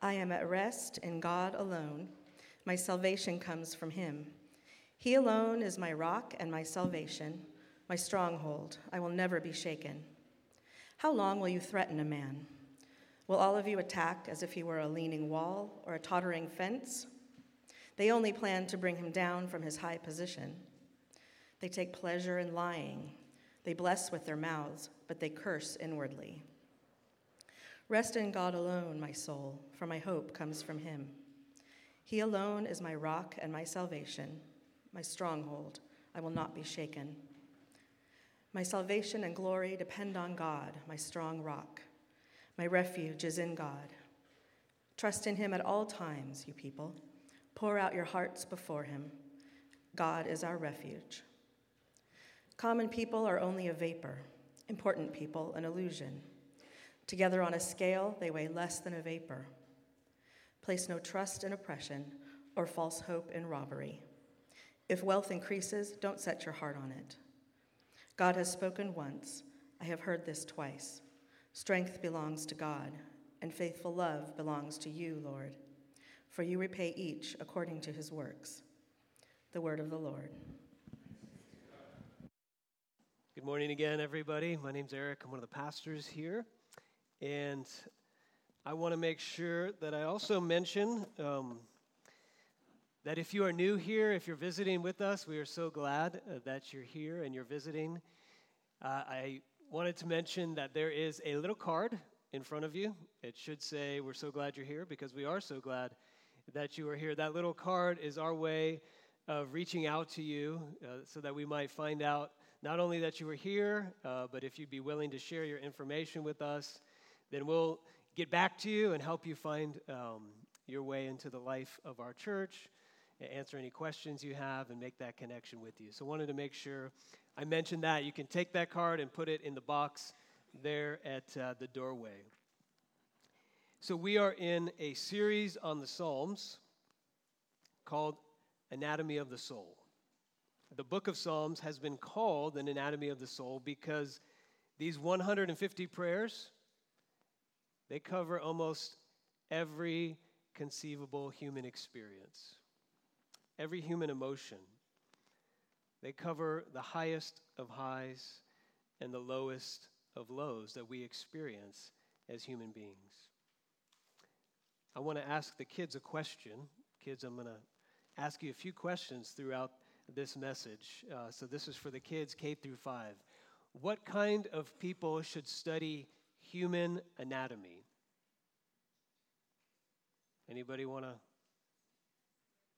I am at rest in God alone. My salvation comes from him. He alone is my rock and my salvation, my stronghold. I will never be shaken. How long will you threaten a man? Will all of you attack as if he were a leaning wall or a tottering fence? They only plan to bring him down from his high position. They take pleasure in lying. They bless with their mouths, but they curse inwardly. Rest in God alone, my soul, for my hope comes from him. He alone is my rock and my salvation, my stronghold. I will not be shaken. My salvation and glory depend on God, my strong rock. My refuge is in God. Trust in him at all times, you people. Pour out your hearts before him. God is our refuge. Common people are only a vapor, important people, an illusion. Together on a scale, they weigh less than a vapor. Place no trust in oppression or false hope in robbery. If wealth increases, don't set your heart on it. God has spoken once. I have heard this twice. Strength belongs to God, and faithful love belongs to you, Lord. For you repay each according to his works. The word of the Lord. Good morning again, everybody. My name's Eric. I'm one of the pastors here. And I want to make sure that I also mention um, that if you are new here, if you're visiting with us, we are so glad uh, that you're here and you're visiting. Uh, I wanted to mention that there is a little card in front of you. It should say, We're so glad you're here because we are so glad that you are here. That little card is our way of reaching out to you uh, so that we might find out not only that you were here, uh, but if you'd be willing to share your information with us, then we'll get back to you and help you find um, your way into the life of our church, answer any questions you have, and make that connection with you. So, wanted to make sure I mentioned that. You can take that card and put it in the box there at uh, the doorway. So, we are in a series on the Psalms called Anatomy of the Soul the book of Psalms has been called an anatomy of the soul because these 150 prayers they cover almost every conceivable human experience, every human emotion. They cover the highest of highs and the lowest of lows that we experience as human beings. I want to ask the kids a question. Kids, I'm going to ask you a few questions throughout this message. Uh, so this is for the kids K through 5. What kind of people should study human anatomy? Anybody want to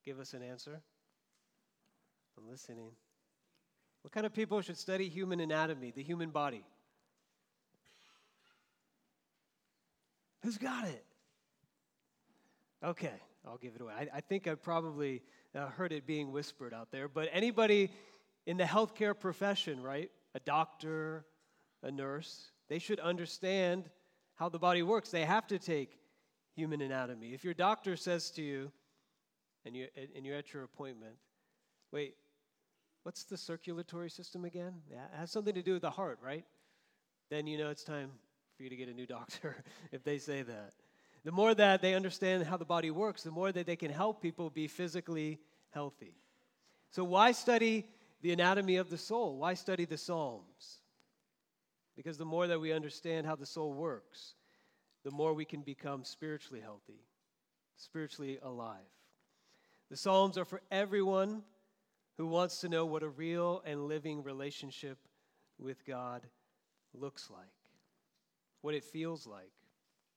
give us an answer? I'm listening. What kind of people should study human anatomy, the human body? Who's got it? Okay, I'll give it away. I, I think I probably uh, heard it being whispered out there, but anybody in the healthcare profession, right? A doctor, a nurse, they should understand how the body works. They have to take human anatomy. If your doctor says to you, and, you, and you're at your appointment, wait, what's the circulatory system again? Yeah, it has something to do with the heart, right? Then you know it's time for you to get a new doctor if they say that. The more that they understand how the body works, the more that they can help people be physically healthy. So, why study the anatomy of the soul? Why study the Psalms? Because the more that we understand how the soul works, the more we can become spiritually healthy, spiritually alive. The Psalms are for everyone who wants to know what a real and living relationship with God looks like, what it feels like,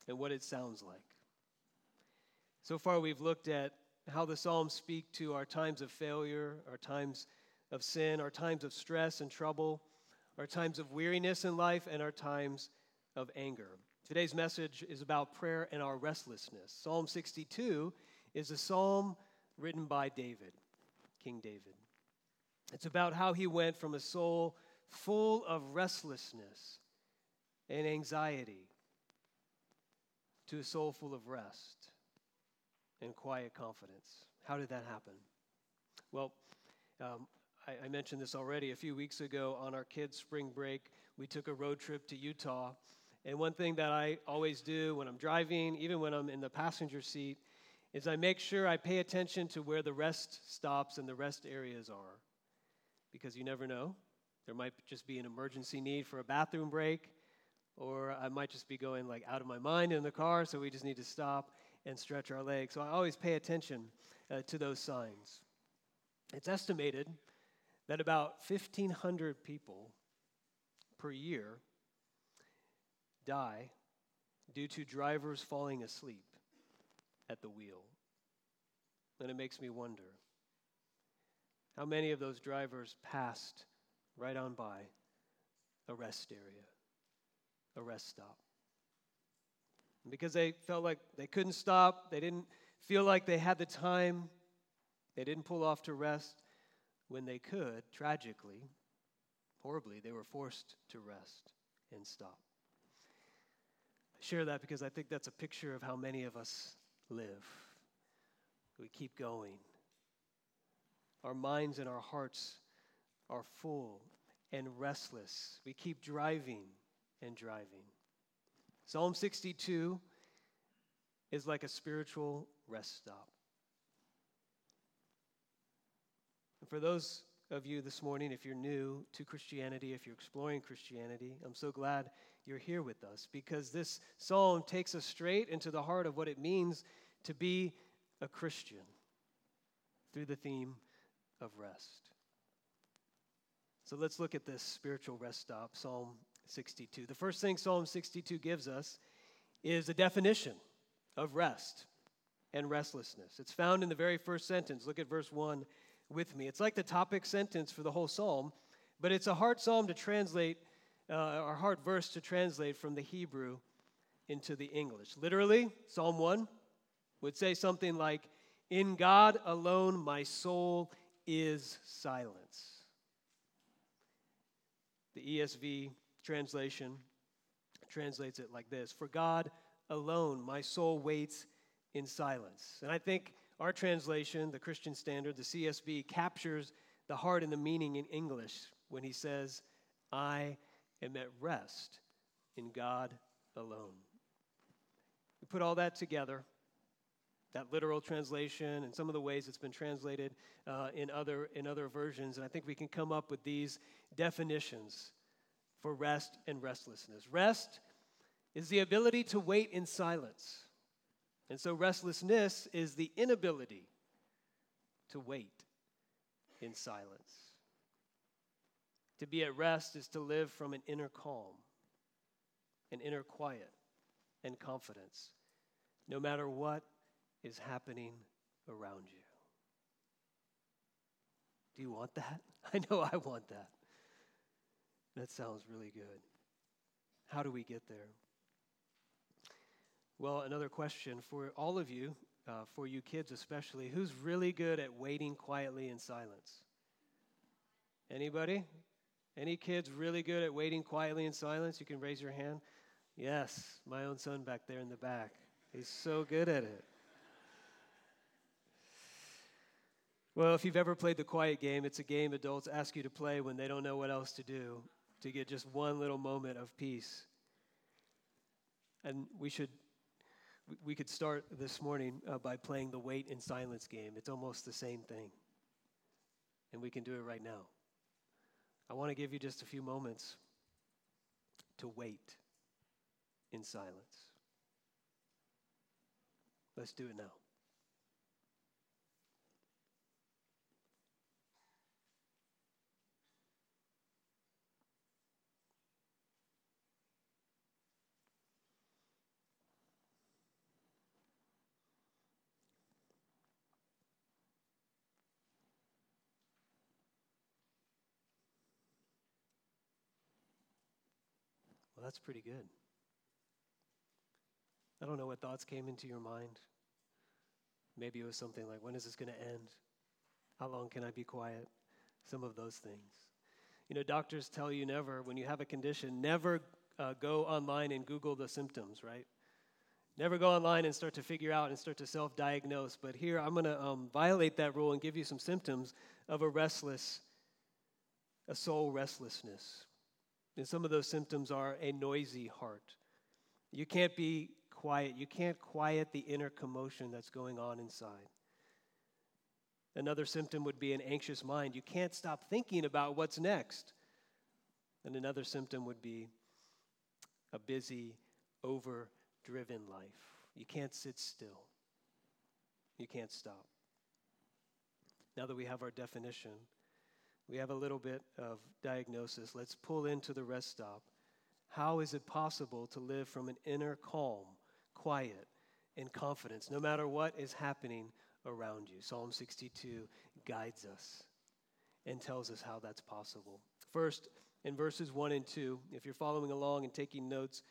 and what it sounds like. So far, we've looked at how the Psalms speak to our times of failure, our times of sin, our times of stress and trouble, our times of weariness in life, and our times of anger. Today's message is about prayer and our restlessness. Psalm 62 is a psalm written by David, King David. It's about how he went from a soul full of restlessness and anxiety to a soul full of rest and quiet confidence. How did that happen? Well, um, I, I, mentioned this already. A few weeks ago on our kids' spring break, we took a road trip to Utah, And one thing that I always do when I'm driving, even when I'm in the passenger seat, is I make sure I pay attention to where the rest stops and the rest areas are. Because you never know. There might just be an emergency need for a bathroom break, or I might just be going like out of my mind in the car, so we just need to stop and stretch our legs. So I always pay attention uh, to those signs. It's estimated that about 1,500 people per year die due to drivers falling asleep at the wheel. And it makes me wonder how many of those drivers passed right on by a rest area, a rest stop. And because they felt like they couldn't stop, they didn't feel like they had the time, they didn't pull off to rest when they could, tragically, horribly, they were forced to rest and stop. Share that because I think that's a picture of how many of us live. We keep going. Our minds and our hearts are full and restless. We keep driving and driving. Psalm 62 is like a spiritual rest stop. And for those of you this morning, if you're new to Christianity, if you're exploring Christianity, I'm so glad you're here with us because this psalm takes us straight into the heart of what it means to be a Christian through the theme of rest. So let's look at this spiritual rest stop, Psalm 62. The first thing Psalm 62 gives us is a definition of rest and restlessness. It's found in the very first sentence. Look at verse 1 with me. It's like the topic sentence for the whole psalm, but it's a hard psalm to translate, uh, or hard verse to translate from the Hebrew into the English. Literally, Psalm 1 would say something like, In God alone my soul is silence. The ESV translation translates it like this For God alone my soul waits in silence. And I think our translation, the Christian Standard, the CSB, captures the heart and the meaning in English when he says, I am at rest in God alone. We put all that together, that literal translation and some of the ways it's been translated uh, in, other, in other versions, and I think we can come up with these definitions for rest and restlessness. Rest is the ability to wait in silence. And so, restlessness is the inability to wait in silence. To be at rest is to live from an inner calm, an inner quiet, and confidence, no matter what is happening around you. Do you want that? I know I want that. That sounds really good. How do we get there? Well, another question for all of you, uh, for you kids especially, who's really good at waiting quietly in silence? Anybody? Any kids really good at waiting quietly in silence? You can raise your hand. Yes, my own son back there in the back. He's so good at it. Well, if you've ever played the quiet game, it's a game adults ask you to play when they don't know what else to do to get just one little moment of peace. And we should we could start this morning uh, by playing the wait in silence game. It's almost the same thing. And we can do it right now. I want to give you just a few moments to wait in silence. Let's do it now. That's pretty good. I don't know what thoughts came into your mind. Maybe it was something like, when is this going to end? How long can I be quiet? Some of those things. You know, doctors tell you never, when you have a condition, never uh, go online and Google the symptoms, right? Never go online and start to figure out and start to self diagnose. But here, I'm going to um, violate that rule and give you some symptoms of a restless, a soul restlessness. And some of those symptoms are a noisy heart, You can't be quiet. You can't quiet the inner commotion that's going on inside. Another symptom would be an anxious mind. You can't stop thinking about what's next. And another symptom would be a busy, over driven life. You can't sit still, you can't stop. Now that we have our definition, we have a little bit of diagnosis. Let's pull into the rest stop. How is it possible to live from an inner calm, quiet, and confidence, no matter what is happening around you? Psalm 62 guides us and tells us how that's possible. First, in verses 1 and 2, if you're following along and taking notes,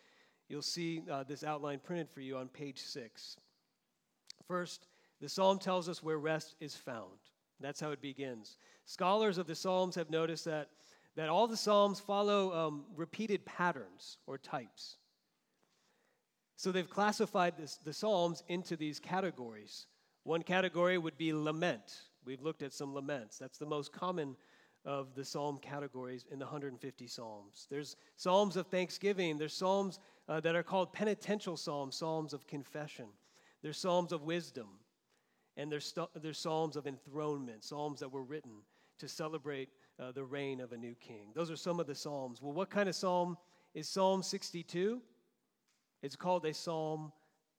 you'll see uh, this outline printed for you on page 6. First, the psalm tells us where rest is found. That's how it begins. Scholars of the Psalms have noticed that, that all the Psalms follow um, repeated patterns or types. So they've classified this, the Psalms into these categories. One category would be lament. We've looked at some laments. That's the most common of the psalm categories in the 150 psalms. There's psalms of thanksgiving, there's psalms uh, that are called penitential psalms, psalms of confession. There's psalms of wisdom, and there's, there's psalms of enthronement, psalms that were written to celebrate uh, the reign of a new king. Those are some of the psalms. Well, what kind of psalm is Psalm 62? It's called a psalm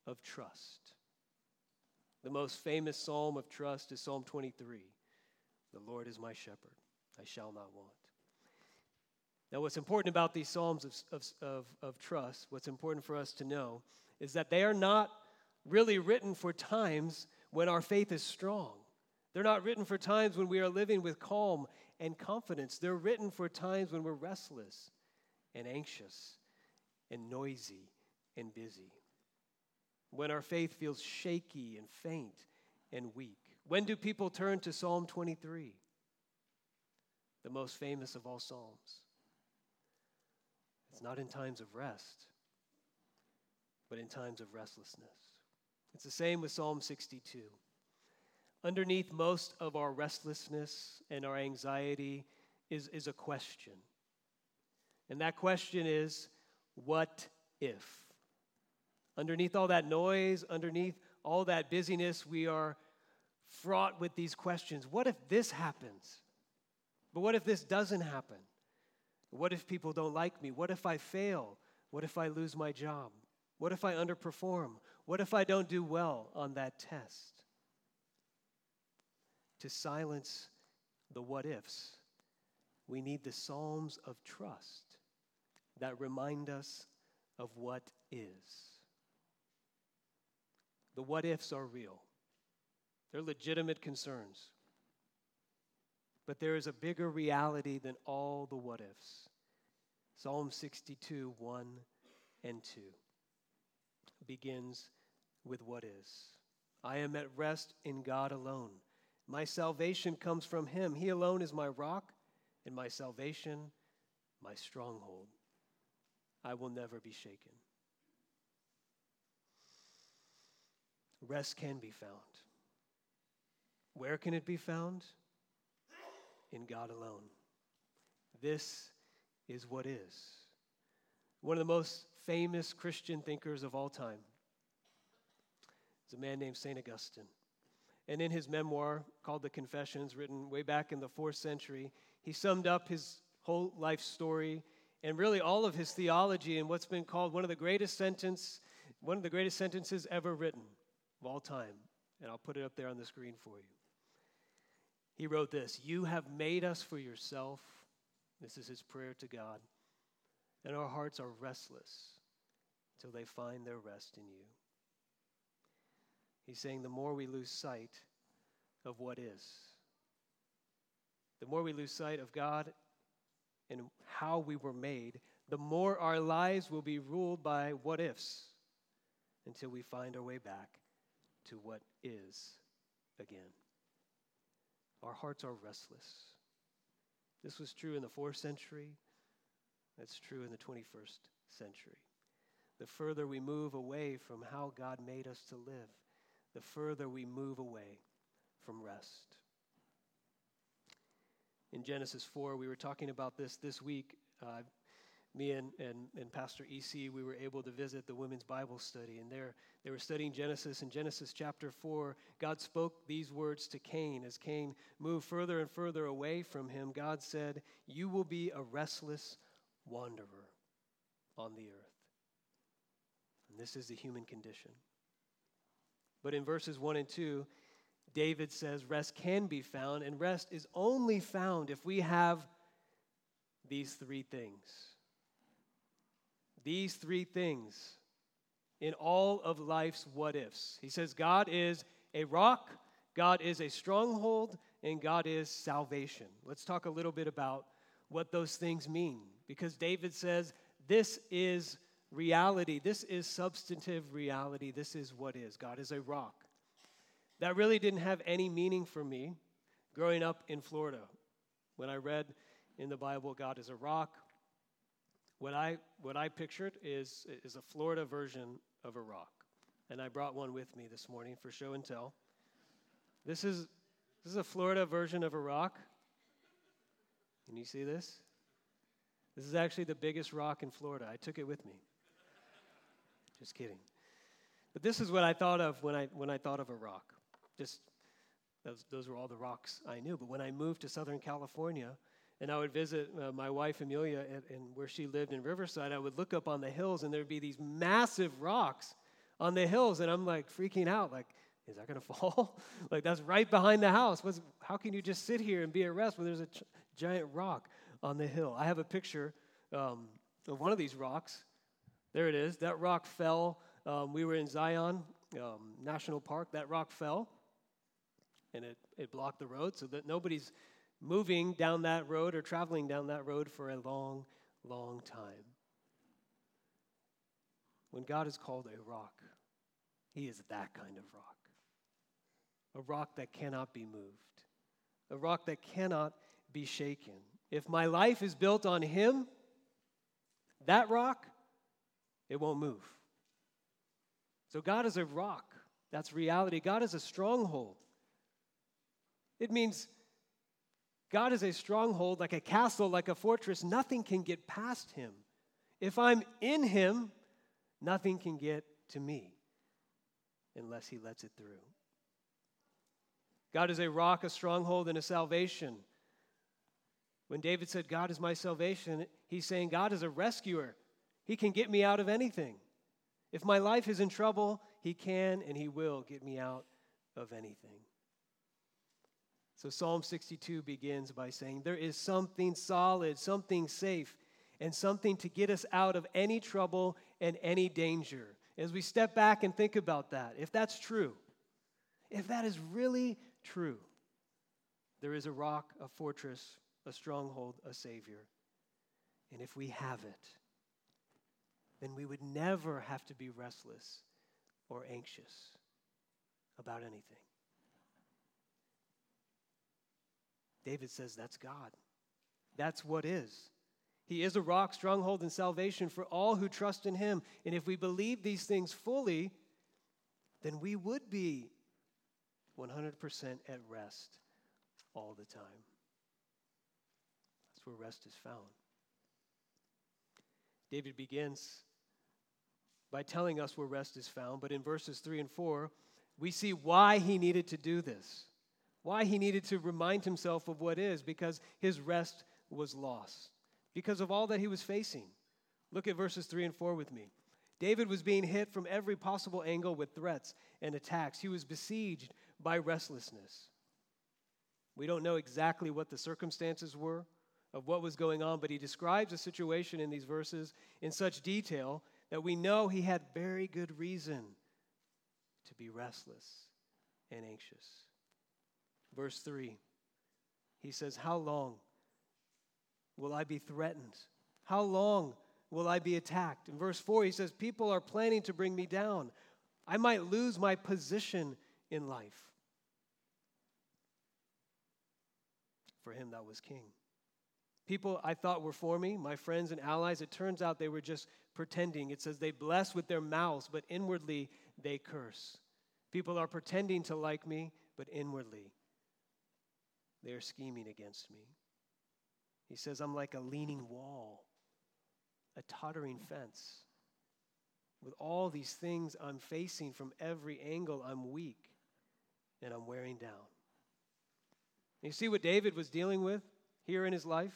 of trust. The most famous psalm of trust is Psalm 23 The Lord is my shepherd. I shall not want. Now, what's important about these Psalms of, of, of, of, trust, what's important for us to know, is that they are not really written for times when our faith is strong. They're not written for times when we are living with calm and confidence. They're written for times when we're restless and anxious and noisy and busy. When our faith feels shaky and faint and weak. When do people turn to Psalm 23? the most famous of all Psalms. It's not in times of rest, but in times of restlessness. It's the same with Psalm 62. Underneath most of our restlessness and our anxiety is, is a question. And that question is what if? Underneath all that noise, underneath all that busyness, we are fraught with these questions. What if this happens? But what if this doesn't happen? What if people don't like me? What if I fail? What if I lose my job? What if I underperform? What if I don't do well on that test? To silence the what ifs, we need the Psalms of trust that remind us of what is. The what ifs are real, they're legitimate concerns. But there is a bigger reality than all the what ifs. Psalm 62, 1 and 2 begins with what is. I am at rest in God alone. My salvation comes from Him. He alone is my rock and my salvation, my stronghold. I will never be shaken. Rest can be found. Where can it be found? in God alone. This is what is. One of the most famous Christian thinkers of all time is a man named St. Augustine. And in his memoir called The Confessions, written way back in the fourth century, he summed up his whole life story and really all of his theology in what's been called one of the greatest sentence, one of the greatest sentences ever written of all time. And I'll put it up there on the screen for you. He wrote this You have made us for yourself. This is his prayer to God. And our hearts are restless until they find their rest in you. He's saying the more we lose sight of what is, the more we lose sight of God and how we were made, the more our lives will be ruled by what ifs until we find our way back to what is again our hearts are restless. This was true in the fourth century. That's true in the 21st century. The further we move away from how God made us to live, the further we move away from rest. In Genesis 4, we were talking about this this week. Uh, me and, and, and Pastor EC, we were able to visit the women's Bible study, and there they were studying Genesis. In Genesis chapter 4, God spoke these words to Cain. As Cain moved further and further away from him, God said, You will be a restless wanderer on the earth. And this is the human condition. But in verses 1 and 2, David says rest can be found, and rest is only found if we have these three things. These three things in all of life's what ifs. He says God is a rock, God is a stronghold, and God is salvation. Let's talk a little bit about what those things mean because David says this is reality. This is substantive reality. This is what is. God is a rock. That really didn't have any meaning for me growing up in Florida. When I read in the Bible, God is a rock, what I, what I pictured is, is a Florida version of a rock. And I brought one with me this morning for show and tell. This is, this is a Florida version of a rock. Can you see this? This is actually the biggest rock in Florida. I took it with me. Just kidding. But this is what I thought of when I, when I thought of a rock. Just those, those were all the rocks I knew. But when I moved to Southern California, and I would visit uh, my wife Amelia and where she lived in Riverside, I would look up on the hills and there'd be these massive rocks on the hills, and I'm like freaking out, like, is that going to fall? like that's right behind the house. What's, how can you just sit here and be at rest when there's a ch- giant rock on the hill? I have a picture um, of one of these rocks. There it is. That rock fell. Um, we were in Zion um, National Park. That rock fell, and it, it blocked the road so that nobody's moving down that road or traveling down that road for a long, long time. When God is called a rock, He is that kind of rock. A rock that cannot be moved, a rock that cannot be shaken. If my life is built on Him, that rock, it won't move. So God is a rock. That's reality. God is a stronghold. It means God is a stronghold, like a castle, like a fortress. Nothing can get past him. If I'm in him, nothing can get to me unless he lets it through. God is a rock, a stronghold, and a salvation. When David said, God is my salvation, he's saying, God is a rescuer. He can get me out of anything. If my life is in trouble, he can and he will get me out of anything. So Psalm 62 begins by saying, There is something solid, something safe, and something to get us out of any trouble and any danger. As we step back and think about that, if that's true, if that is really true, there is a rock, a fortress, a stronghold, a Savior. And if we have it, then we would never have to be restless or anxious about anything. David says that's God. That's what is. He is a rock, stronghold, and salvation for all who trust in him. And if we believe these things fully, then we would be 100% at rest all the time. Where rest is found. David begins by telling us where rest is found, but in verses 3 and 4, we see why he needed to do this why he needed to remind himself of what is, because his rest was lost, because of all that he was facing. Look at verses 3 and 4 with me. David was being hit from every possible angle with threats and attacks. He was besieged by restlessness. We don't know exactly what the circumstances were of what was going on, but he describes the situation in these verses in such detail that we know he had very good reason to be restless and anxious. Verse 3, he says, How long will I be threatened? How long will I be attacked? In verse 4, he says, People are planning to bring me down. I might lose my position in life. For him, that was king. People I thought were for me, my friends and allies, it turns out they were just pretending. It says they bless with their mouths, but inwardly they curse. People are pretending to like me, but inwardly they are scheming against me. He says, I'm like a leaning wall. a tottering fence. With all these things I'm facing from every angle, I'm weak and I'm wearing down. You see what David was dealing with here in his life?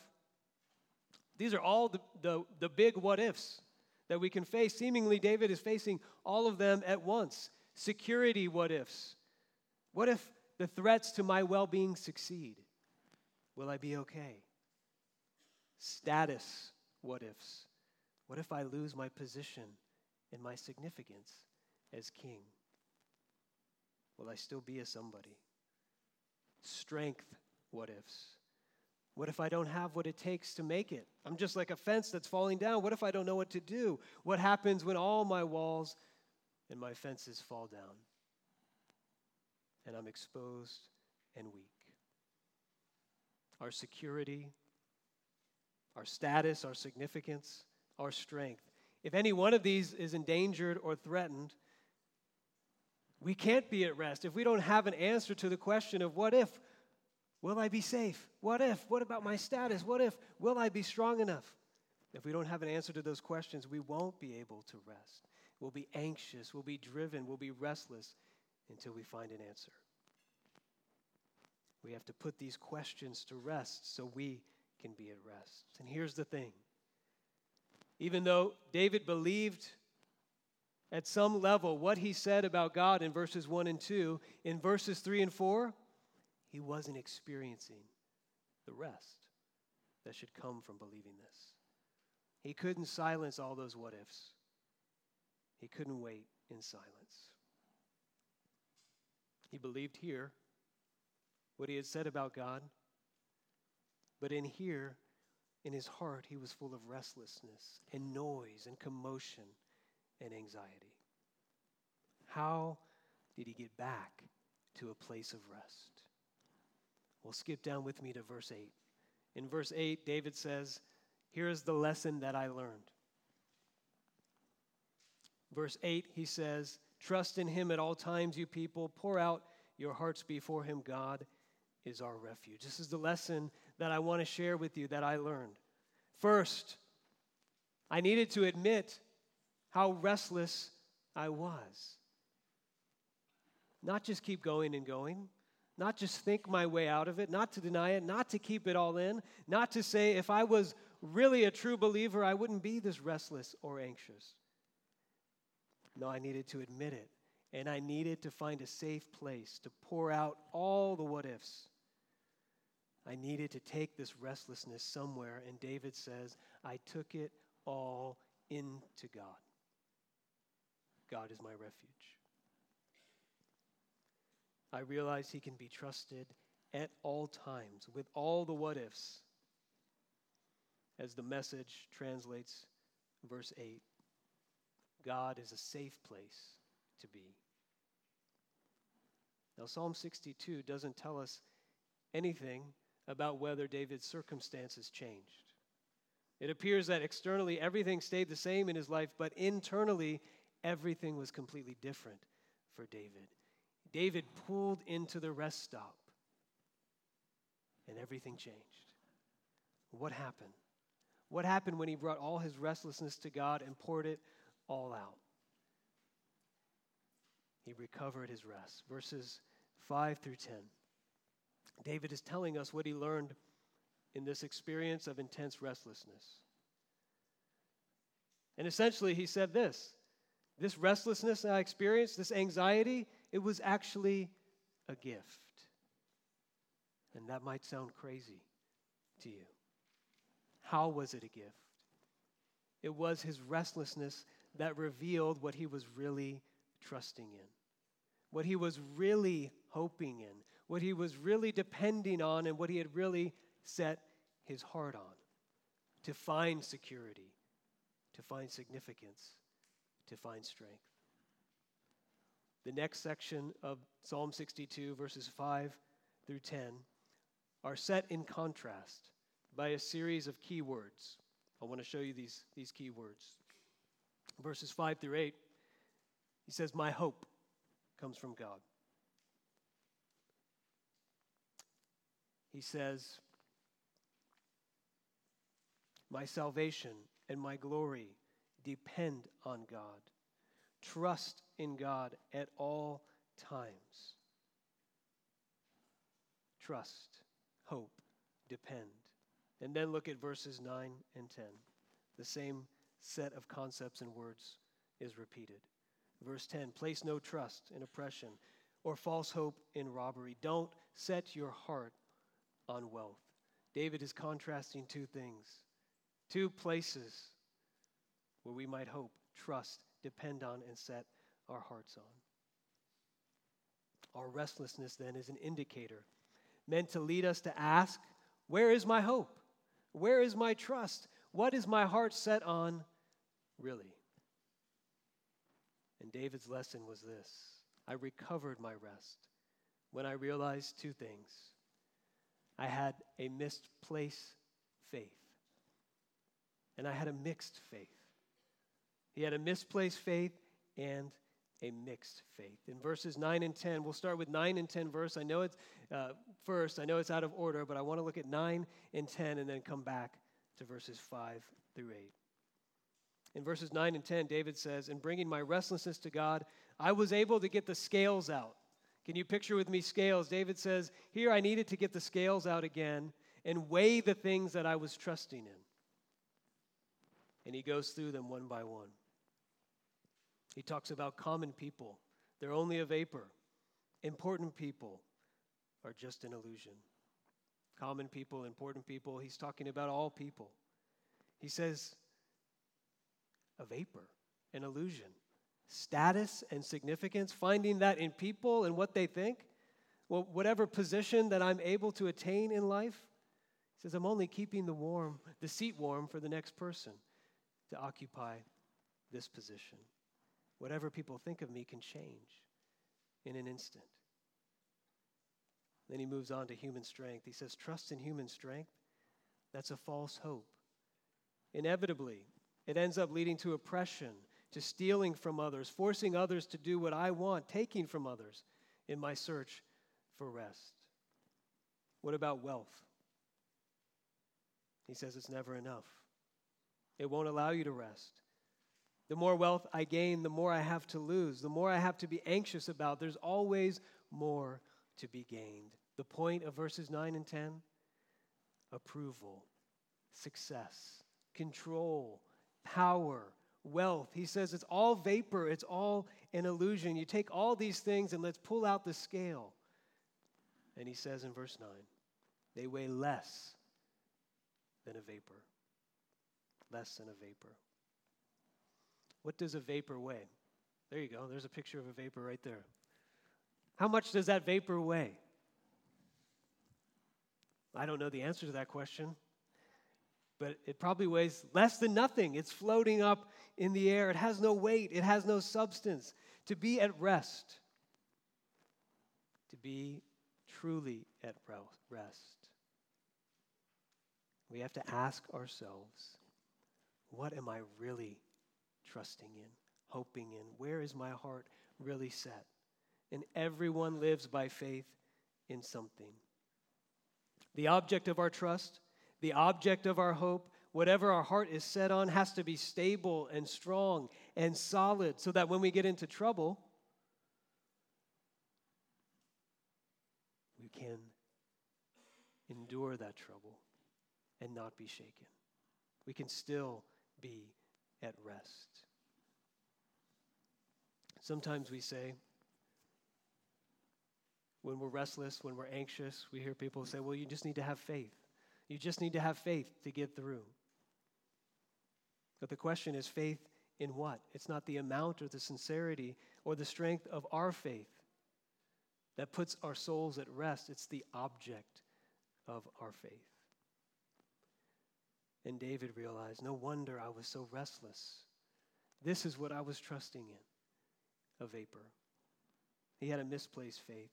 These are all the, the, the big what ifs that we can face. Seemingly, David is facing all of them at once. Security what ifs. What if the threats to my well being succeed? Will I be okay? Status what ifs. What if I lose my position and my significance as king? Will I still be a somebody? Strength what ifs. What if I don't have what it takes to make it? I'm just like a fence that's falling down. What if I don't know what to do? What happens when all my walls and my fences fall down? And I'm exposed and weak. Our security, our status, our significance, our strength. If any one of these is endangered or threatened, we can't be at rest if we don't have an answer to the question of what if? Will I be safe? What if? What about my status? What if? Will I be strong enough? If we don't have an answer to those questions, we won't be able to rest. We'll be anxious, we'll be driven, we'll be restless until we find an answer. We have to put these questions to rest so we can be at rest. And here's the thing even though David believed at some level what he said about God in verses 1 and 2, in verses 3 and 4, he wasn't experiencing the rest that should come from believing this. He couldn't silence all those what ifs, he couldn't wait in silence. He believed here what he had said about God, but in here, in his heart, he was full of restlessness and noise and commotion and anxiety. How did he get back to a place of rest? Well, skip down with me to verse 8. In verse 8, David says, Here is the lesson that I learned. Verse 8, he says, Trust in him at all times, you people. Pour out your hearts before him. God is our refuge. This is the lesson that I want to share with you that I learned. First, I needed to admit how restless I was. Not just keep going and going, not just think my way out of it, not to deny it, not to keep it all in, not to say if I was really a true believer, I wouldn't be this restless or anxious. No, I needed to admit it. And I needed to find a safe place to pour out all the what ifs I needed to take this restlessness somewhere, and David says, I took it all into God. God is my refuge. I realize He can be trusted at all times with all the what ifs, as the message translates verse 8. God is a safe place to be. Now, Psalm 62 doesn't tell us anything about whether David's circumstances changed. It appears that externally everything stayed the same in his life, but internally everything was completely different for David. David pulled into the rest stop, and everything changed. What happened? What happened when he brought all his restlessness to God and poured it all out? He recovered his rest. Verses 5 through 10. David is telling us what he learned in this experience of intense restlessness. And essentially, he said this this restlessness I experienced, this anxiety, it was actually a gift. And that might sound crazy to you. How was it a gift? It was his restlessness that revealed what he was really trusting in, what he was really hoping in, what he was really depending on and what he had really set his heart on to find security, to find significance, to find strength. The next section of Psalm 62, verses 5 through 10, are set in contrast by a series of key words. I want to show you these, these key words. Verses 5 through 8, he says, My hope comes from God. he says, My salvation and my glory depend on God. Trust in God at all times. Trust, hope, depend. And then look at verses 9 and 10. The same set of concepts and words is repeated. Verse 10 Place no trust in oppression or false hope in robbery. Don't set your heart on wealth. David is contrasting two things, two places where we might hope, trust, depend on, and set our hearts on. Our restlessness then is an indicator meant to lead us to ask, Where is my hope? Where is my trust? What is my heart set on, really? And David's lesson was this I recovered my rest when I realized two things. I had a misplaced faith, and I had a mixed faith. He had a misplaced faith and a mixed faith. In verses 9 and 10, we'll start with 9 and 10 verse. I know it's uh, first, I know it's out of order, but I want to look at 9 and 10 and then come back to verses 5 through 8. In verses 9 and 10, David says, In bringing my restlessness to God, I was able to get the scales out. Can you picture with me scales? David says, Here I needed to get the scales out again and weigh the things that I was trusting in. And he goes through them one by one. He talks about common people, they're only a vapor. Important people are just an illusion. Common people, important people, he's talking about all people. He says, a vapor, an illusion. Status and significance, finding that in people and what they think. Well, whatever position that I'm able to attain in life, he says, I'm only keeping the warm, the seat warm for the next person to occupy this position. Whatever people think of me can change in an instant. Then he moves on to human strength. He says, Trust in human strength, that's a false hope. Inevitably, it ends up leading to oppression, to stealing from others, forcing others to do what I want, taking from others in my search for rest. What about wealth? He says it's never enough. It won't allow you to rest. The more wealth I gain, the more I have to lose, the more I have to be anxious about. There's always more to be gained. The point of verses 9 and 10 approval, success, control, power, wealth. He says it's all vapor, it's all an illusion. You take all these things and let's pull out the scale. And he says in verse 9, they weigh less than a vapor. Less than a vapor. What does a vapor weigh? There you go. There's a picture of a vapor right there. How much does that vapor weigh? I don't know the answer to that question, but it probably weighs less than nothing. It's floating up in the air. It has no weight, it has no substance. To be at rest, to be truly at rest, we have to ask ourselves what am I really trusting in, hoping in? Where is my heart really set? And everyone lives by faith in something. The object of our trust, the object of our hope, whatever our heart is set on, has to be stable and strong and solid so that when we get into trouble, we can endure that trouble and not be shaken. We can still be at rest. Sometimes we say, when we're restless, when we're anxious, we hear people say, well, you just need to have faith. You just need to have faith to get through. But the question is faith in what? It's not the amount or the sincerity or the strength of our faith that puts our souls at rest, it's the object of our faith. And David realized, no wonder I was so restless. This is what I was trusting in a vapor. He had a misplaced faith.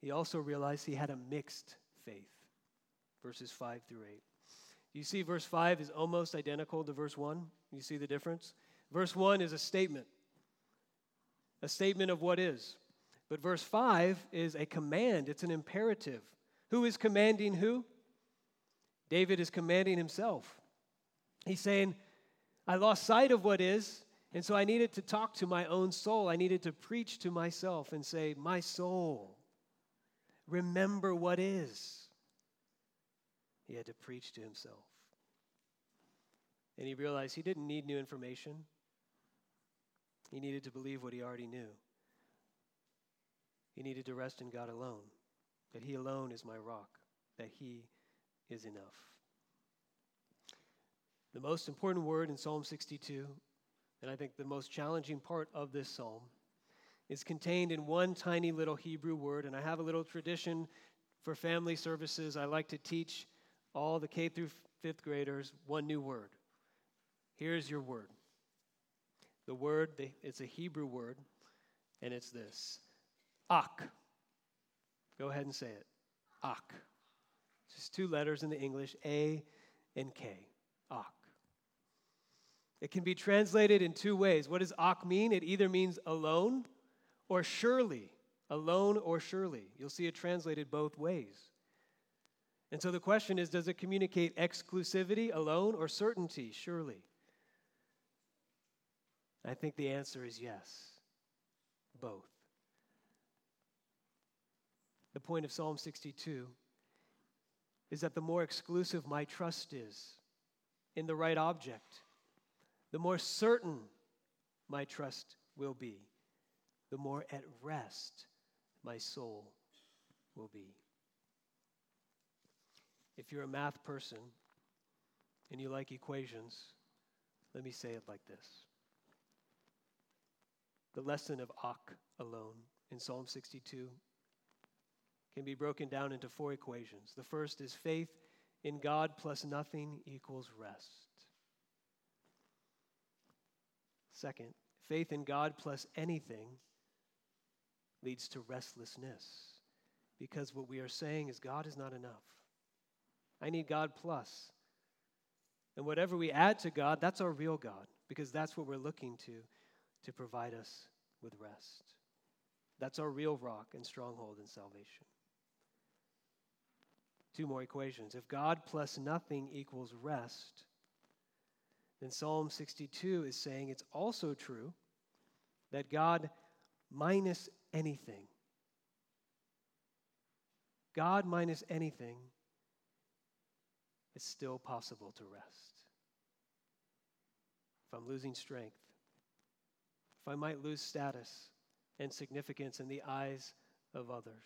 He also realized he had a mixed faith. Verses 5 through 8. You see, verse 5 is almost identical to verse 1. You see the difference? Verse 1 is a statement, a statement of what is. But verse 5 is a command, it's an imperative. Who is commanding who? David is commanding himself. He's saying, I lost sight of what is, and so I needed to talk to my own soul. I needed to preach to myself and say, My soul, remember what is. He had to preach to himself. And he realized he didn't need new information, he needed to believe what he already knew. He needed to rest in God alone, that He alone is my rock, that He is enough. The most important word in Psalm 62, and I think the most challenging part of this psalm, is contained in one tiny little Hebrew word. And I have a little tradition for family services. I like to teach all the K through fifth graders one new word. Here's your word. The word, it's a Hebrew word, and it's this Ak. Go ahead and say it. Ak. Just two letters in the English, A and K. Ak. It can be translated in two ways. What does ak mean? It either means alone or surely. Alone or surely. You'll see it translated both ways. And so the question is does it communicate exclusivity, alone, or certainty, surely? I think the answer is yes, both. The point of Psalm 62 is that the more exclusive my trust is in the right object, the more certain my trust will be, the more at rest my soul will be. If you're a math person and you like equations, let me say it like this. The lesson of Ak alone in Psalm 62 can be broken down into four equations. The first is faith in God plus nothing equals rest. Second, faith in God plus anything leads to restlessness because what we are saying is God is not enough. I need God plus. And whatever we add to God, that's our real God because that's what we're looking to to provide us with rest. That's our real rock and stronghold in salvation. Two more equations. If God plus nothing equals rest, then Psalm 62 is saying it's also true that God minus anything, God minus anything, it's still possible to rest. If I'm losing strength, if I might lose status and significance in the eyes of others,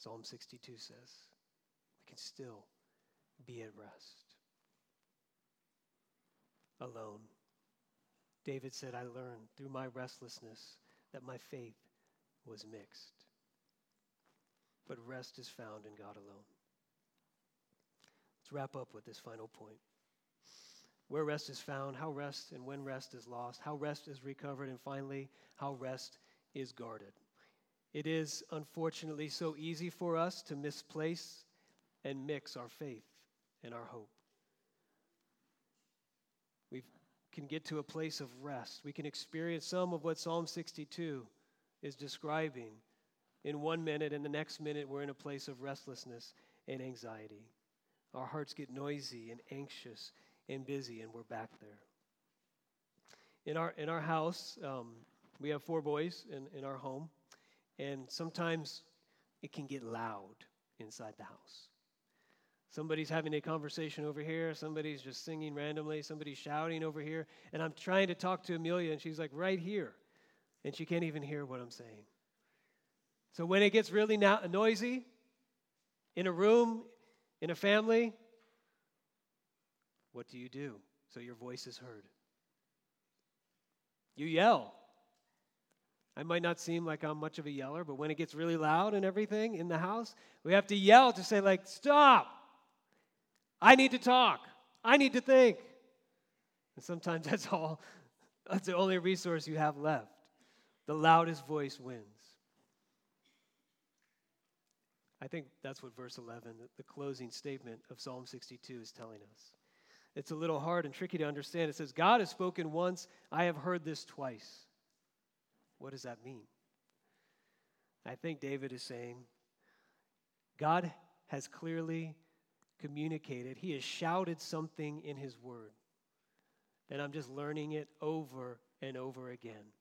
Psalm 62 says, we can still be at rest. Alone. David said, I learned through my restlessness that my faith was mixed. But rest is found in God alone. Let's wrap up with this final point. Where rest is found, how rest and when rest is lost, how rest is recovered, and finally, how rest is guarded. It is unfortunately so easy for us to misplace and mix our faith and our hope. We can get to a place of rest. We can experience some of what Psalm 62 is describing in one minute, and the next minute we're in a place of restlessness and anxiety. Our hearts get noisy and anxious and busy, and we're back there. In our, in our house, um, we have four boys in, in our home. And sometimes it can get loud inside the house. Somebody's having a conversation over here, somebody's just singing randomly, somebody's shouting over here, and I'm trying to talk to Amelia, and she's like right here, and she can't even hear what I'm saying. So when it gets really no- noisy in a room, in a family, what do you do so your voice is heard? You yell. I might not seem like I'm much of a yeller, but when it gets really loud and everything in the house, we have to yell to say, like, stop. I need to talk. I need to think. And sometimes that's all, that's the only resource you have left. The loudest voice wins. I think that's what verse 11, the closing statement of Psalm 62, is telling us. It's a little hard and tricky to understand. It says, God has spoken once, I have heard this twice. What does that mean? I think David is saying God has clearly communicated. He has shouted something in His Word. And I'm just learning it over and over again.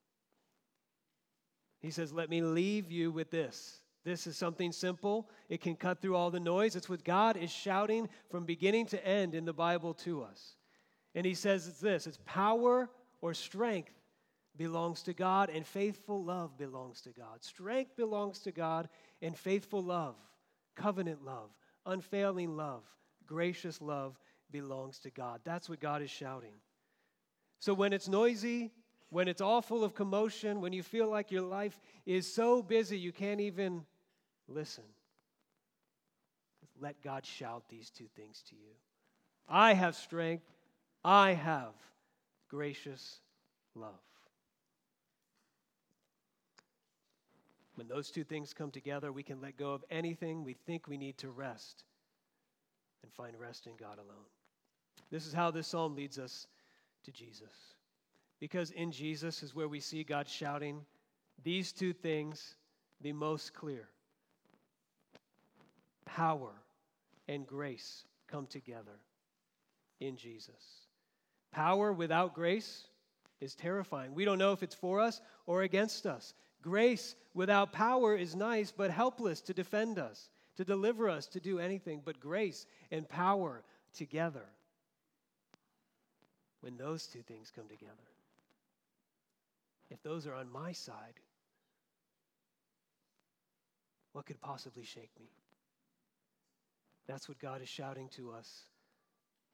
He says, Let me leave you with this. This is something simple. It can cut through all the noise. It's what God is shouting from beginning to end in the Bible to us. And He says it's this it's power or strength belongs to God, and faithful love belongs to God. Strength belongs to God, and faithful love, covenant love, unfailing love, gracious love belongs to God. That's what God is shouting. So when it's noisy, when it's all full of commotion, when you feel like your life is so busy you can't even listen, let God shout these two things to you I have strength, I have gracious love. When those two things come together, we can let go of anything we think we need to rest and find rest in God alone. This is how this psalm leads us to Jesus. Because in Jesus is where we see God shouting these two things the most clear power and grace come together in Jesus. Power without grace is terrifying. We don't know if it's for us or against us. Grace without power is nice, but helpless to defend us, to deliver us, to do anything. But grace and power together, when those two things come together, if those are on my side, what could possibly shake me? That's what God is shouting to us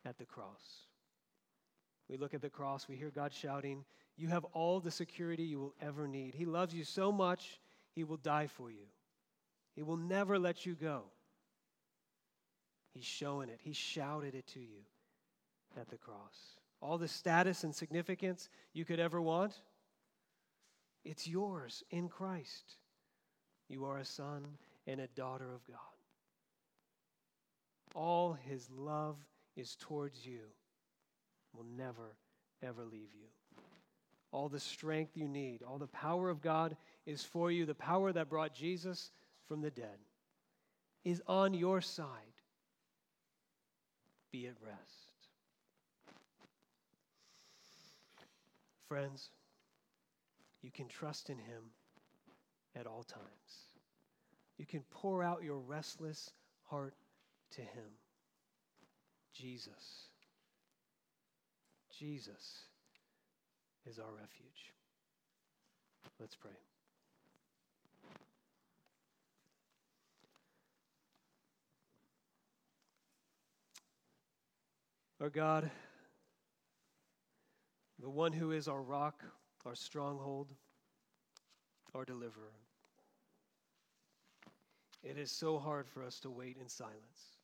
at the cross. We look at the cross, we hear God shouting, You have all the security you will ever need. He loves you so much, He will die for you. He will never let you go. He's showing it, He shouted it to you at the cross. All the status and significance you could ever want, it's yours in Christ. You are a son and a daughter of God. All his love is towards you, will never, ever leave you. All the strength you need, all the power of God is for you. The power that brought Jesus from the dead is on your side. Be at rest. Friends, you can trust in Him at all times. You can pour out your restless heart to Him. Jesus. Jesus is our refuge. Let's pray. Our God, the one who is our rock, our stronghold, our deliverer. It is so hard for us to wait in silence.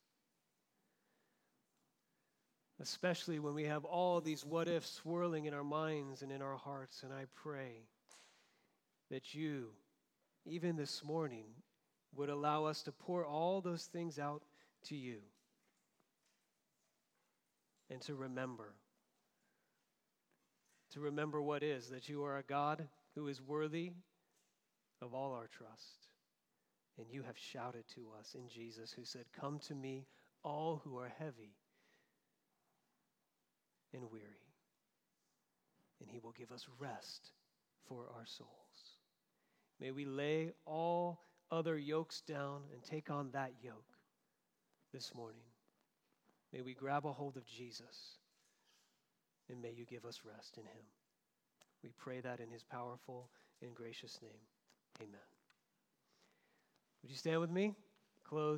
Especially when we have all these what ifs swirling in our minds and in our hearts. And I pray that you, even this morning, would allow us to pour all those things out to you and to remember to remember what is that you are a God who is worthy of all our trust. And you have shouted to us in Jesus, who said, Come to me, all who are heavy and weary, and he will give us rest for our souls. May we lay all other yokes down and take on that yoke this morning. May we grab a hold of Jesus and may you give us rest in him. We pray that in his powerful and gracious name. Amen. Would you stand with me? Close.